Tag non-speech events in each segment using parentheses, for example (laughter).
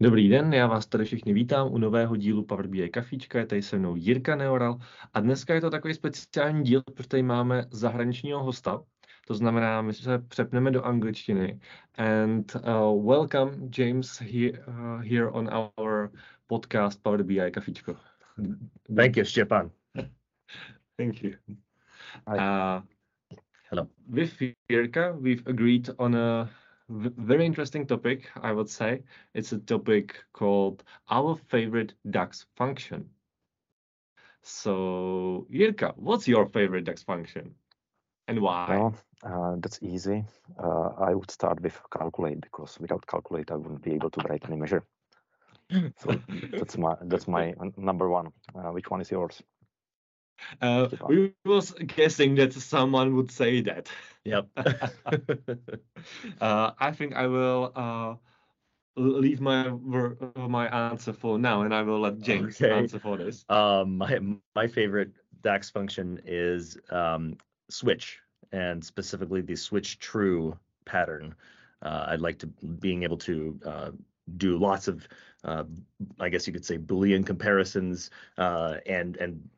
Dobrý den, já vás tady všichni vítám u nového dílu Power BI Kafíčka, je tady se mnou Jirka Neoral a dneska je to takový speciální díl, protože tady máme zahraničního hosta, to znamená, my se přepneme do angličtiny. And uh, welcome James here, uh, here on our podcast Power BI Kafíčko. Thank you, Stepan. (laughs) Thank you. Uh, Hello. with Jirka, we've agreed on a very interesting topic, I would say. It's a topic called our favorite DAX function. So, Jirka, what's your favorite DAX function and why? Well, uh, that's easy. Uh, I would start with calculate because without calculate, I wouldn't be able to write any measure. (laughs) So that's my that's my number one. Uh, which one is yours? Uh, we was guessing that someone would say that. Yep. (laughs) (laughs) uh, I think I will uh, leave my my answer for now, and I will let James Okay. answer for this. um, my my favorite DAX function is um, switch, and specifically the switch true pattern. Uh, I'd like to being able to uh, do lots of, uh, I guess you could say, Boolean comparisons, uh, and and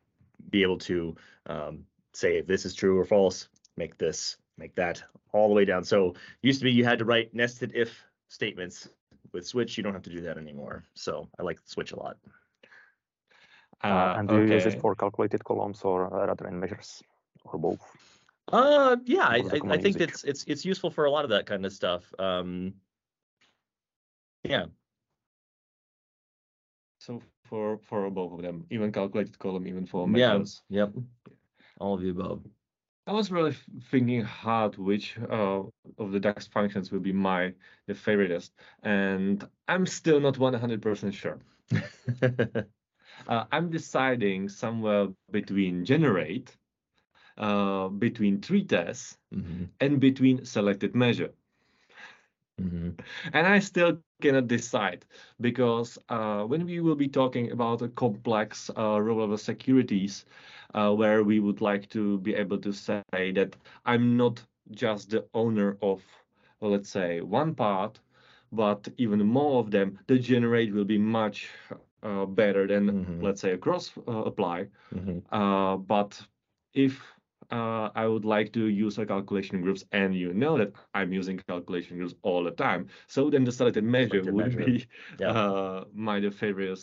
be able to um, say if this is true or false, make this, make that, all the way down. So used to be you had to write nested if statements. With switch, you don't have to do that anymore. So I like switch a lot. Uh, and do you use it for calculated columns or uh, rather in measures or both? Uh, yeah, I, What is the I, I think usage? it's it's it's useful for a lot of that kind of stuff. Um, yeah, So for for both of them, even calculated column, even for yeah, measures. yep, all of the above. I was really thinking hard which uh, of the DAX functions will be my the favoriteest, and I'm still not 100% sure. (laughs) Uh, I'm deciding somewhere between generate, uh, between TREATAS, hmm and between selected measure. Hmm And I still cannot decide because uh, when we will be talking about a complex uh, row level securities, uh, where we would like to be able to say that I'm not just the owner of, well, let's say, one part, but even more of them, the generate will be much uh, better than, Mhm. let's say, a cross uh, apply. hmm Uh, but if uh, I would like to use a calculation groups, and you know that I'm using calculation groups all the time, so then the selected measure Selected would measure. be Yeah. (laughs) uh, my favorite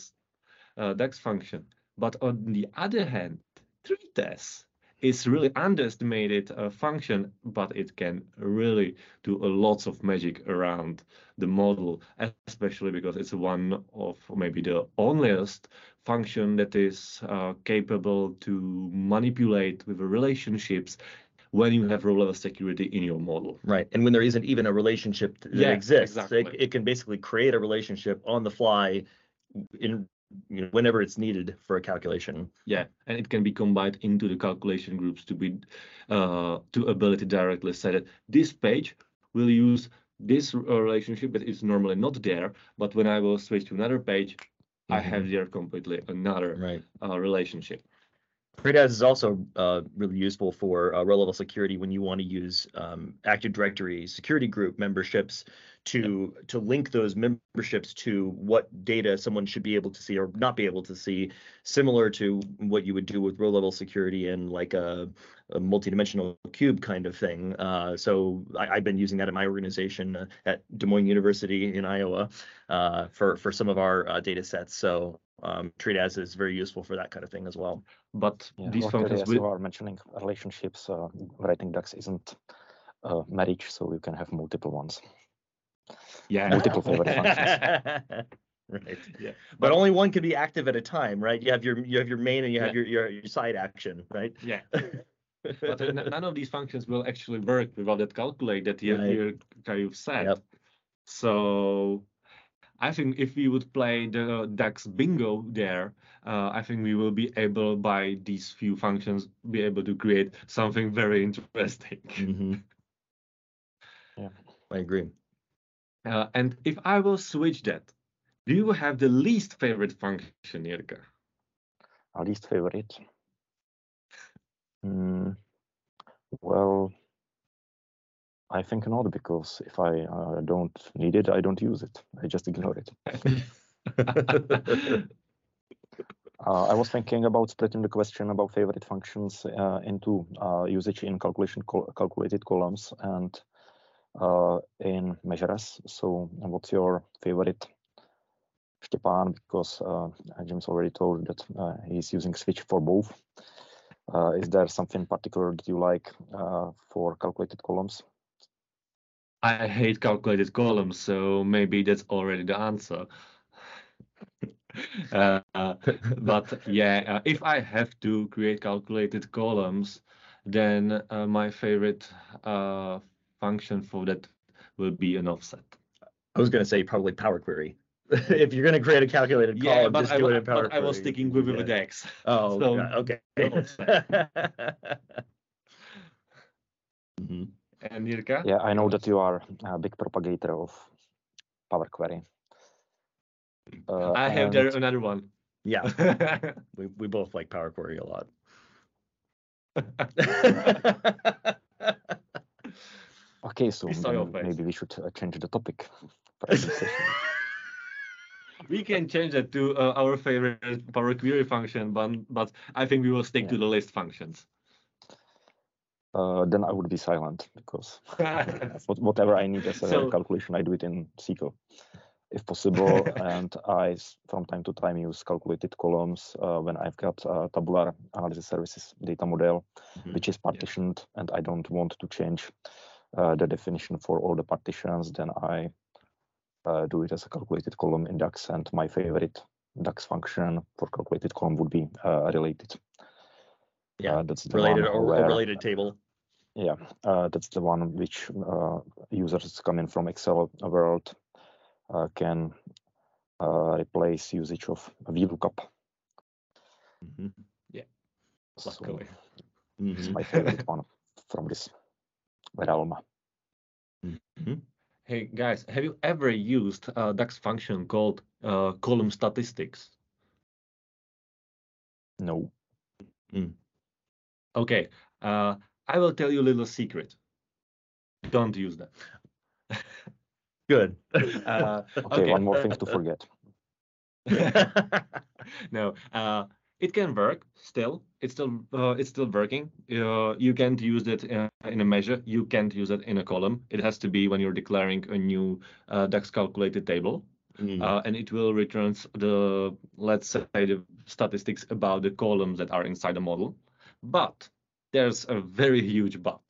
uh, DAX function. But on the other hand, TREATAS is really underestimated uh, function, but it can really do a lots of magic around the model, especially because it's one of maybe the onlyest function that is uh, capable to manipulate with the relationships when you have row level security in your model. Right, and when there isn't even a relationship that Yeah, exists, it, it can basically create a relationship on the fly, in you know, whenever it's needed for a calculation. Yeah, and it can be combined into the calculation groups to be uh, to ability directly say that this page will use this relationship that is normally not there, but when I will switch to another page, I have there completely another Right. uh, relationship. TREATAS is also uh, really useful for uh, row level security when you want to use um, Active Directory security group memberships to to link those memberships to what data someone should be able to see or not be able to see, similar to what you would do with row level security in like a, a multidimensional cube kind of thing. Uh, so I, I've been using that at my organization uh, at Des Moines University in Iowa uh, for for some of our uh, data sets. So um, TREATAS is very useful for that kind of thing as well. But Yeah, these functions we are mentioning relationships, uh, writing DAX isn't uh, marriage, so you can have multiple ones. yeah multiple (laughs) favorite functions. (laughs) right. yeah But only one can be active at a time, right? You have your you have your main and you have Yeah. your, your your side action, right? yeah. (laughs) But uh, none of these functions will actually work without that calculate that you Right. you kind of said. Yep. So I think if we would play the DAX bingo there, uh, I think we will be able by these few functions be able to create something very interesting. hmm Yeah. I agree. Uh, and if I will switch that, do you have the least favorite function, Jirka? Our least favorite. Mm, well, I think not, because if I uh, don't need it, I don't use it. I just ignore it. (laughs) Uh, I was thinking about splitting the question about favorite functions uh, into uh, usage in calculation col calculated columns and uh, in measures. So what's your favorite Stepan? Because uh, James already told that uh, he's using switch for both. is there something particular that you like for calculated columns? I hate calculated columns, so maybe that's already the answer. (laughs) uh, but yeah, uh, if I have to create calculated columns, then uh, my favorite uh, function for that will be an offset. I was going to say probably Power Query. (laughs) if you're going to create a calculated yeah, column, but just I, do it in Power but I was sticking with, with yeah. DAX. Oh, (laughs) So, okay. hmm And Jirka? Yeah, I know that you are a big propagator of Power Query. Uh, I have there and- another one. Yeah, (laughs) we, we both like Power Query a lot. (laughs) Okay, so We saw your then face. maybe we should uh, change the topic. for this (laughs) session. we can change that to uh, our favorite Power Query function, but, but I think we will stick to the list functions. Uh, then I would be silent because (laughs) whatever I need as a So- calculation, I do it in SQL if possible. (laughs) and I, from time to time, use calculated columns uh, when I've got a tabular analysis services data model, Mhm. which is partitioned, and I don't want to change uh, the definition for all the partitions. Then I uh, do it as a calculated column in DAX, and my favorite DAX function for calculated column would be uh, related. Yeah, Uh, that's the related one or where- a related table. yeah, uh, that's the one which uh, users coming from Excel world uh, can uh, replace usage of VLOOKUP. Mhm. So Luckily. it's Mhm. my favorite one from this realm. Mhm. Hey guys, have you ever used a DAX function called uh, column statistics? No, Okay, uh, I will tell you a little secret. Don't use that. (laughs) Good. (laughs) Uh, (laughs) okay, Okay. one more thing to forget. no, uh, it can work still. It's still uh, it's still working. Uh, you can't use it in, in a measure. You can't use it in a column. It has to be when you're declaring a new uh, DAX calculated table. Mm. uh, and it will return the let's say the statistics about the columns that are inside the model. But there's a very huge but.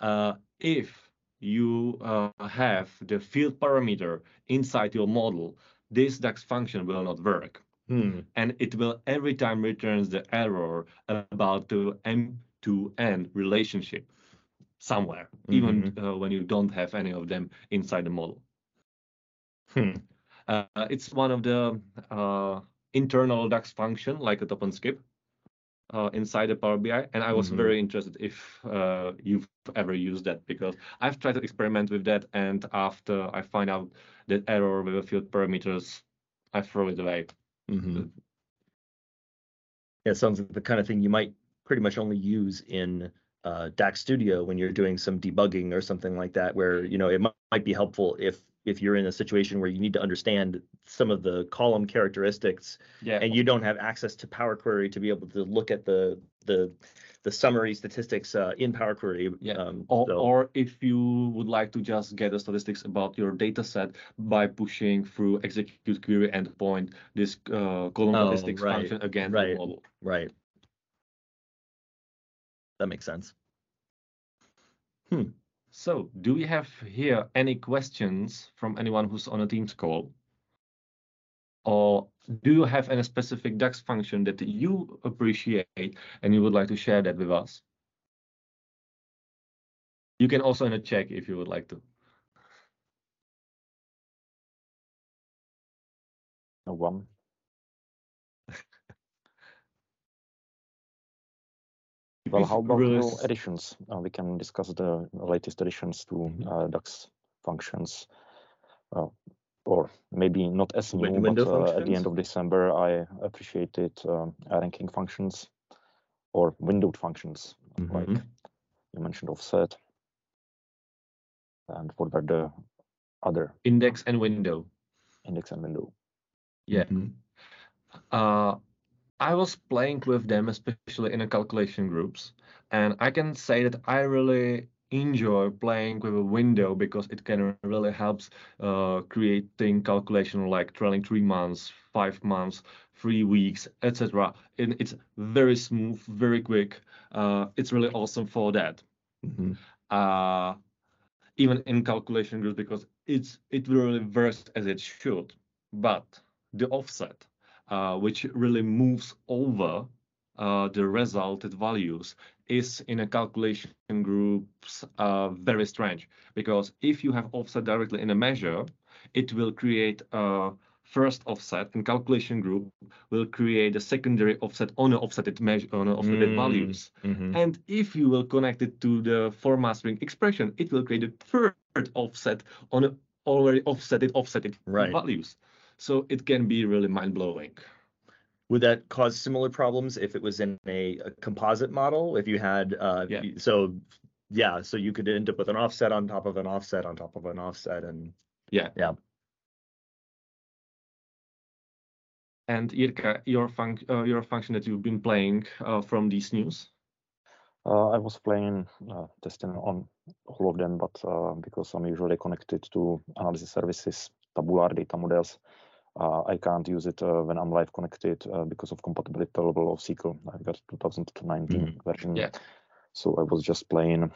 Uh, if you uh, have the field parameter inside your model, this DAX function will not work, Hmm. and it will every time returns the error about the M to N relationship somewhere, even uh, when you don't have any of them inside the model. Hmm. Uh, it's one of the uh, internal DAX function, like a TOPNSKIP, uh, inside the Power BI. And I was Mhm. very interested if uh, you've ever used that because I've tried to experiment with that, and after I find out that error with the field parameters, I throw it away. Mhm. Yeah, it sounds like the kind of thing you might pretty much only use in uh, DAX Studio when you're doing some debugging or something like that, where you know it might, might be helpful if if you're in a situation where you need to understand some of the column characteristics Yeah. and you don't have access to Power Query to be able to look at the the the summary statistics uh, in Power Query. Yeah. Um, Or, so- or if you would like to just get the statistics about your data set by pushing through execute query endpoint this uh, column Oh, statistics right, function again right. the model. right. That makes sense. So, do we have here any questions from anyone who's on a Teams call? Or do you have any specific DAX function that you appreciate and you would like to share that with us? You can also in a check if you would like to. No one. Well, how about new additions? Uh, we can discuss the latest additions to Mhm. uh, DAX functions. Uh, or maybe not as new, window but uh, at the end of December, I appreciated um, ranking functions or windowed functions, like Mhm. you mentioned offset. And what were the other Index and window. index and window? Yeah. Mhm. Uh, I was playing with them, especially in the calculation groups, and I can say that I really enjoy playing with a window because it can really helps uh, creating calculation like trailing three months, five months, three weeks, etc. And it's very smooth, very quick. Uh, it's really awesome for that. Mhm. Uh, even in calculation groups because it's it really works as it should. But the offset, which really moves over uh, the resulted values, is in a calculation groups uh, very strange because if you have offset directly in a measure, it will create a first offset and calculation group will create a secondary offset on a offsetted measure on a offsetted Mm. values. Mhm. And if you will connect it to the format string expression, it will create a third offset on a already offsetted offsetted Right. values. So it can be really mind blowing. Would that cause similar problems if it was in a, a composite model? If you had, uh, Yeah. so yeah, so you could end up with an offset on top of an offset on top of an offset, and yeah, yeah. And Jirka, your func uh, your function that you've been playing uh, from these news. Uh, I was playing uh, testing on all of them, but uh, because I'm usually connected to analysis services, tabular data models, I can't use it uh, when I'm live connected uh, because of compatibility level of SQL. I've got 2019 version. Yeah. So I was just playing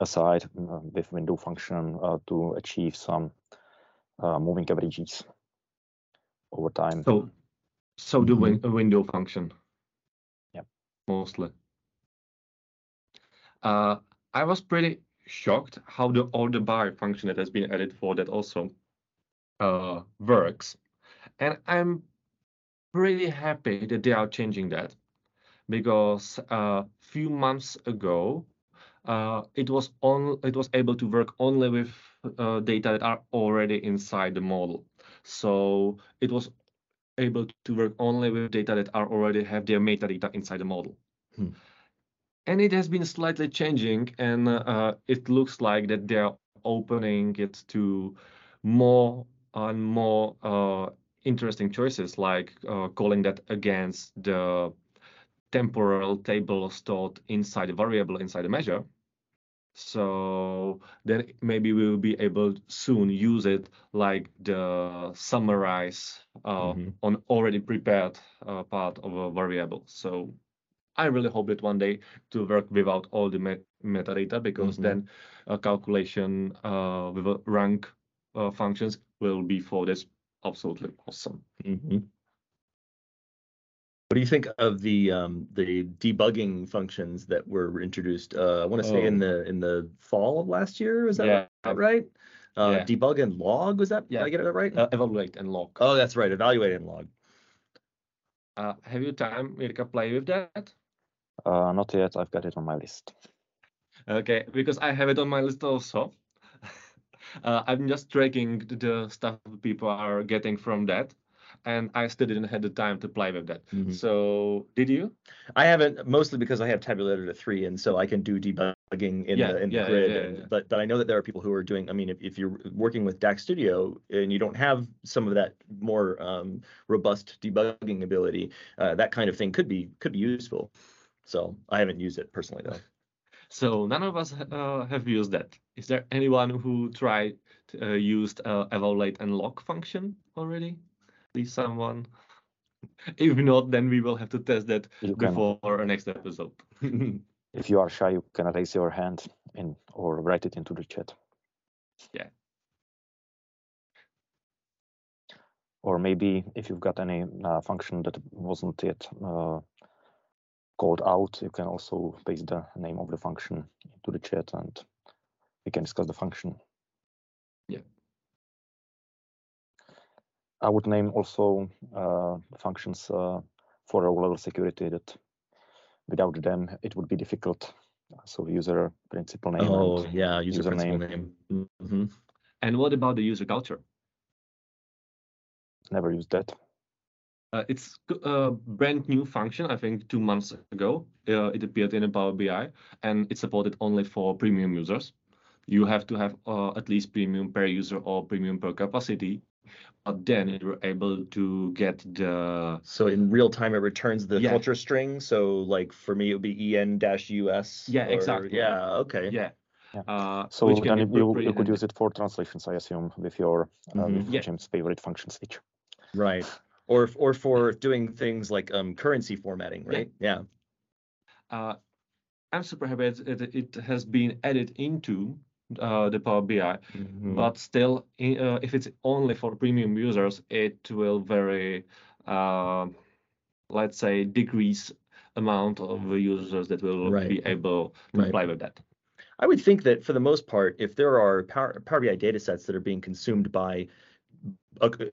aside uh, with window function uh, to achieve some uh, moving averages over time. So, so the win window function. Yep. Mostly. Uh, I was pretty shocked how the order by function that has been added for that also uh, works, and I'm pretty happy that they are changing that because a uh, few months ago uh, it was on it was able to work only with uh, data that are already inside the model. So it was able to work only with data that are already have their metadata inside the model. Hmm. And it has been slightly changing, and uh, it looks like that they're opening it to more and more uh, interesting choices, like uh, calling that against the temporal table stored inside a variable inside a measure. So then maybe we will be able to soon use it like the summarize uh, Mhm. on already prepared uh, part of a variable. So I really hope that one day to work without all the met metadata because Mhm. then a calculation uh, with a rank uh, functions will be for this absolutely awesome. Mhm. What do you think of the um, the debugging functions that were introduced? Uh, I want to say in Oh. the in the fall of last year. Is that Yeah. right? Uh, Yeah. Debug and log was that? Did Yeah. I get it right? Uh, evaluate and log. oh, that's right. Evaluate and log. Uh, have you time, Jirka, play with that? Uh, not yet. I've got it on my list. Okay, because I have it on my list also. Uh, I'm just tracking the- the stuff people are getting from that, and I still didn't have the time to play with that. Mhm. So, did you? I haven't mostly because I have Tabular Editor three, and so I can do debugging in Yeah, the in yeah, yeah, grid. yeah, and. But but I know that there are people who are doing. I mean, if, if you're working with DAX Studio and you don't have some of that more um, robust debugging ability, uh, that kind of thing could be could be useful. So I haven't used it personally though. So none of us uh, have used that. Is there anyone who tried uh, used uh, evaluate and log function already? Please, someone. (laughs) If not, then we will have to test that You can, before our next episode. (laughs) if you are shy, you can raise your hand in or write it into the chat. Yeah. Or maybe if you've got any uh, function that wasn't yet uh, called out, you can also paste the name of the function into the chat and we can discuss the function. Yeah. I would name also uh, functions uh, for row level security that without them it would be difficult. So user principal name. Oh and yeah, user principal username. name. hmm and what about the user culture? never used that. Uh, it's a brand new function. I think two months ago, uh, it appeared in a Power BI, and it's supported only for premium users. you have to have uh, at least premium per user or premium per capacity but then you're able to get the So in real time, it returns the Yeah. filter string. So like for me, it would be en dash us. Yeah, or- exactly. Yeah. Okay. yeah Yeah. uh So which can then you, you could use it for translations, I assume, with your uh, Mhm. with Yeah. James' favorite function switch. Right. Or or for doing things like um currency formatting, right? Yeah. uh, I'm super happy it, it, it has been added into uh, the Power BI, Mhm. but still, uh, if it's only for premium users, it will very, uh, let's say, decrease amount of users that will Right. be able to Right. play with that. I would think that for the most part, if there are Power, Power BI data sets that are being consumed by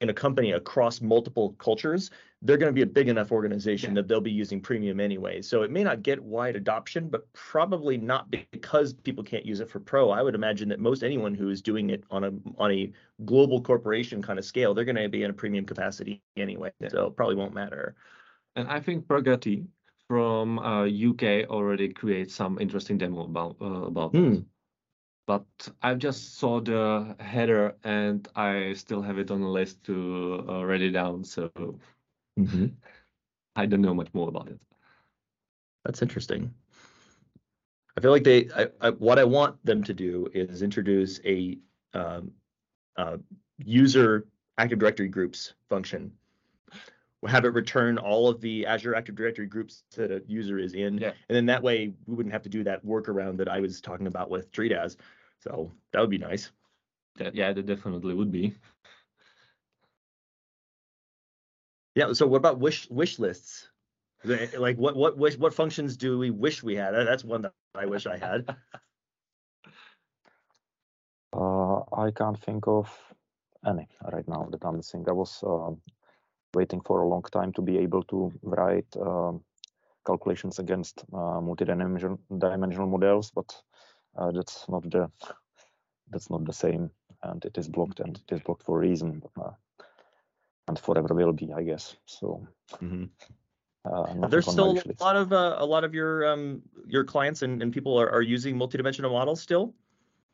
in a company across multiple cultures, they're going to be a big enough organization Yeah. that they'll be using premium anyway. So it may not get wide adoption, but probably not because people can't use it for pro. I would imagine that most anyone who is doing it on a on a global corporation kind of scale, they're going to be in a premium capacity anyway. Yeah. So it probably won't matter. And I think Pragati from uh, UK already creates some interesting demo about uh, about Hmm. But I just saw the header and I still have it on the list to uh, write it down. So Mm-hmm. I don't know much more about it. That's interesting. I feel like they, I, I, what I want them to do is introduce a um, uh, user Active Directory groups function. We'll have it return all of the Azure Active Directory groups that a user is in, Yeah. and then that way we wouldn't have to do that workaround that I was talking about with TREATAS. So that would be nice. That, yeah, that definitely would be. Yeah. So what about wish wish lists? Like what what wish what functions do we wish we had? That's one that I wish I had. (laughs) Uh, I can't think of any right now that I'm missing. I was uh, waiting for a long time to be able to write um, calculations against uh, multi-dimensional models, but uh, that's not the (laughs) that's not the same, and it is blocked, and it is blocked for a reason, uh, and forever will be, I guess. So Mhm. uh, There's still a lot of uh, a lot of your um your clients and, and people are, are using multidimensional models still.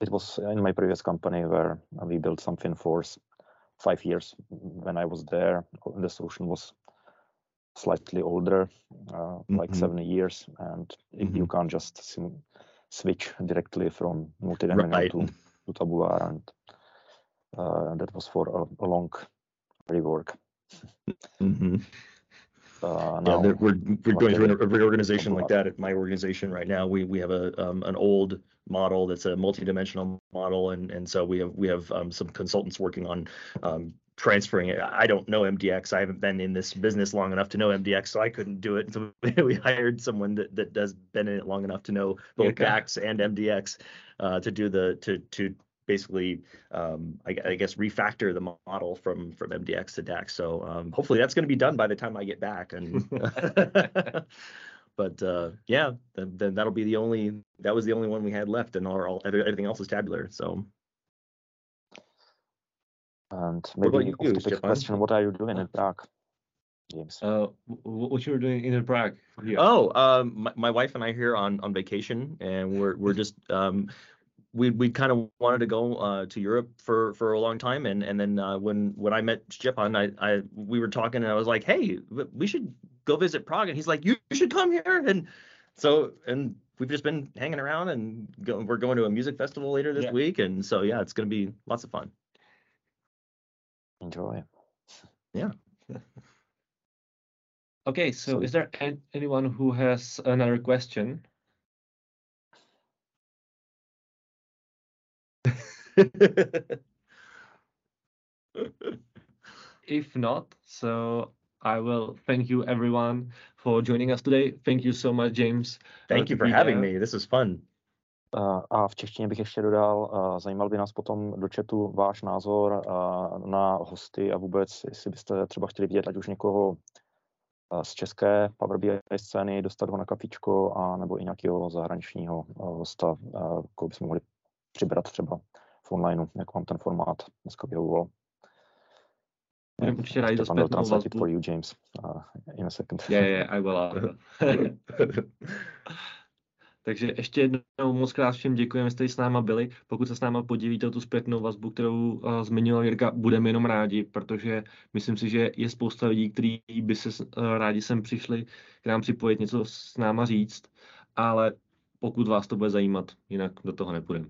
It was in my previous company where we built something for five years. When I was there, the solution was slightly older, uh, like Mhm. seven years, and y- you can't just sim- switch directly from multidimensional Right. to, (laughs) to tabular, and uh, that was for a, a long rework. Mm-hmm. Uh, Yeah, now, there- we're we're going through a reorganization like that at my organization right now. We we have a um, an old model that's a multidimensional model, and and so we have we have um, some consultants working on um, transferring it. I don't know MDX. I haven't been in this business long enough to know MDX, so I couldn't do it. (laughs) So we hired someone that that does been in it long enough to know both Okay. DAX and MDX uh, to do the to to basically um, I, I guess refactor the model from from MDX to DAX. So um, hopefully that's going to be done by the time I get back. And (laughs) (laughs) but uh, yeah, then, then that'll be the only that was the only one we had left, and all, all everything else is tabular. So and about maybe you, off-topic Stefan? question: What are you doing in Prague, James? Uh, wh- wh- what you're doing in Prague? here? oh, um, my, my wife and I here on on vacation, and we're we're (laughs) just um, we we kind of wanted to go uh, to Europe for for a long time, and and then uh, when when I met Stepan, I I we were talking, and I was like, hey, we should go visit Prague, and he's like, you, you should come here, and so and we've just been hanging around, and go, we're going to a music festival later this Yeah. week, and so yeah, it's gonna be lots of fun. Enjoy. Yeah. (laughs) okay, so So- is there an- anyone who has another question? (laughs) If not, so I will thank you everyone for joining us today. Thank you so much, James. Thank you for having there. me. This was fun. Uh, A v češtině bych ještě dodal, uh, zajímal by nás potom do chatu váš názor uh, na hosty a vůbec, jestli byste třeba chtěli vidět ať už někoho uh, z české Power BI scény, dostat ho na kafičko, a nebo i nějakého zahraničního uh, hosta, uh, koho bychom mohli přibrat třeba v onlineu, jak vám ten formát dneska vyhovoval. Budeme určitě rádi za Stefan will translate it for you, James, uh, in a second. Yeah, yeah, I will. I. (laughs) Takže ještě jednou moc krát všem děkujeme, že jste s náma byli. Pokud se s náma podívíte tu zpětnou vazbu, kterou uh, zmiňoval Jirka, budeme jenom rádi, protože myslím si, že je spousta lidí, kteří by se uh, rádi sem přišli k nám připojit, něco s náma říct, ale pokud vás to bude zajímat, jinak do toho nepůjdeme.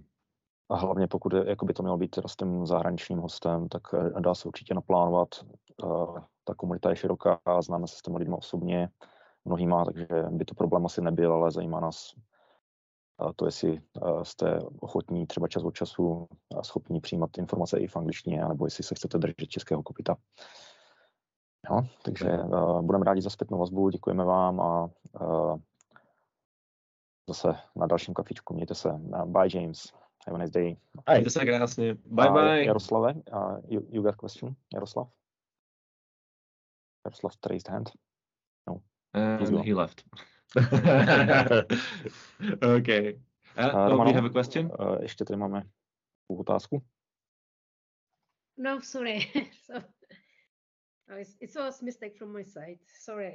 A hlavně pokud je, jako by to mělo být s tím zahraničním hostem, tak eh, dá se určitě naplánovat. Ta komunita je široká, známe se s těmi lidmi osobně, mnohýma, takže by to problém asi nebyl, ale zajímá nás to, jestli jste ochotní třeba čas od času a schopní přijímat informace i v angličtině, nebo jestli se chcete držet českého kopita. Jo, takže uh, budeme rádi za zpětnou vazbu, děkujeme vám a uh, zase na dalším kafičku. Mějte se. Bye, James. Have a nice day. Mějte se krásně. Bye, uh, bye. Jaroslave, uh, you, you got question? Jaroslav? Jaroslav raised hand. No. And he left. (laughs) okay. Uh, uh, Romano, we have a question? Uh, ještě tady máme otázku. No, sorry. (laughs) so, no, it's, it's a mistake from my side. Sorry.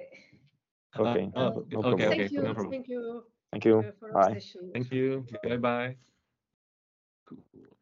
Okay. Uh, no okay, okay, thank you. No problem. Thank you. Thank you. for Bye. session. Thank you. Bye bye. Cool.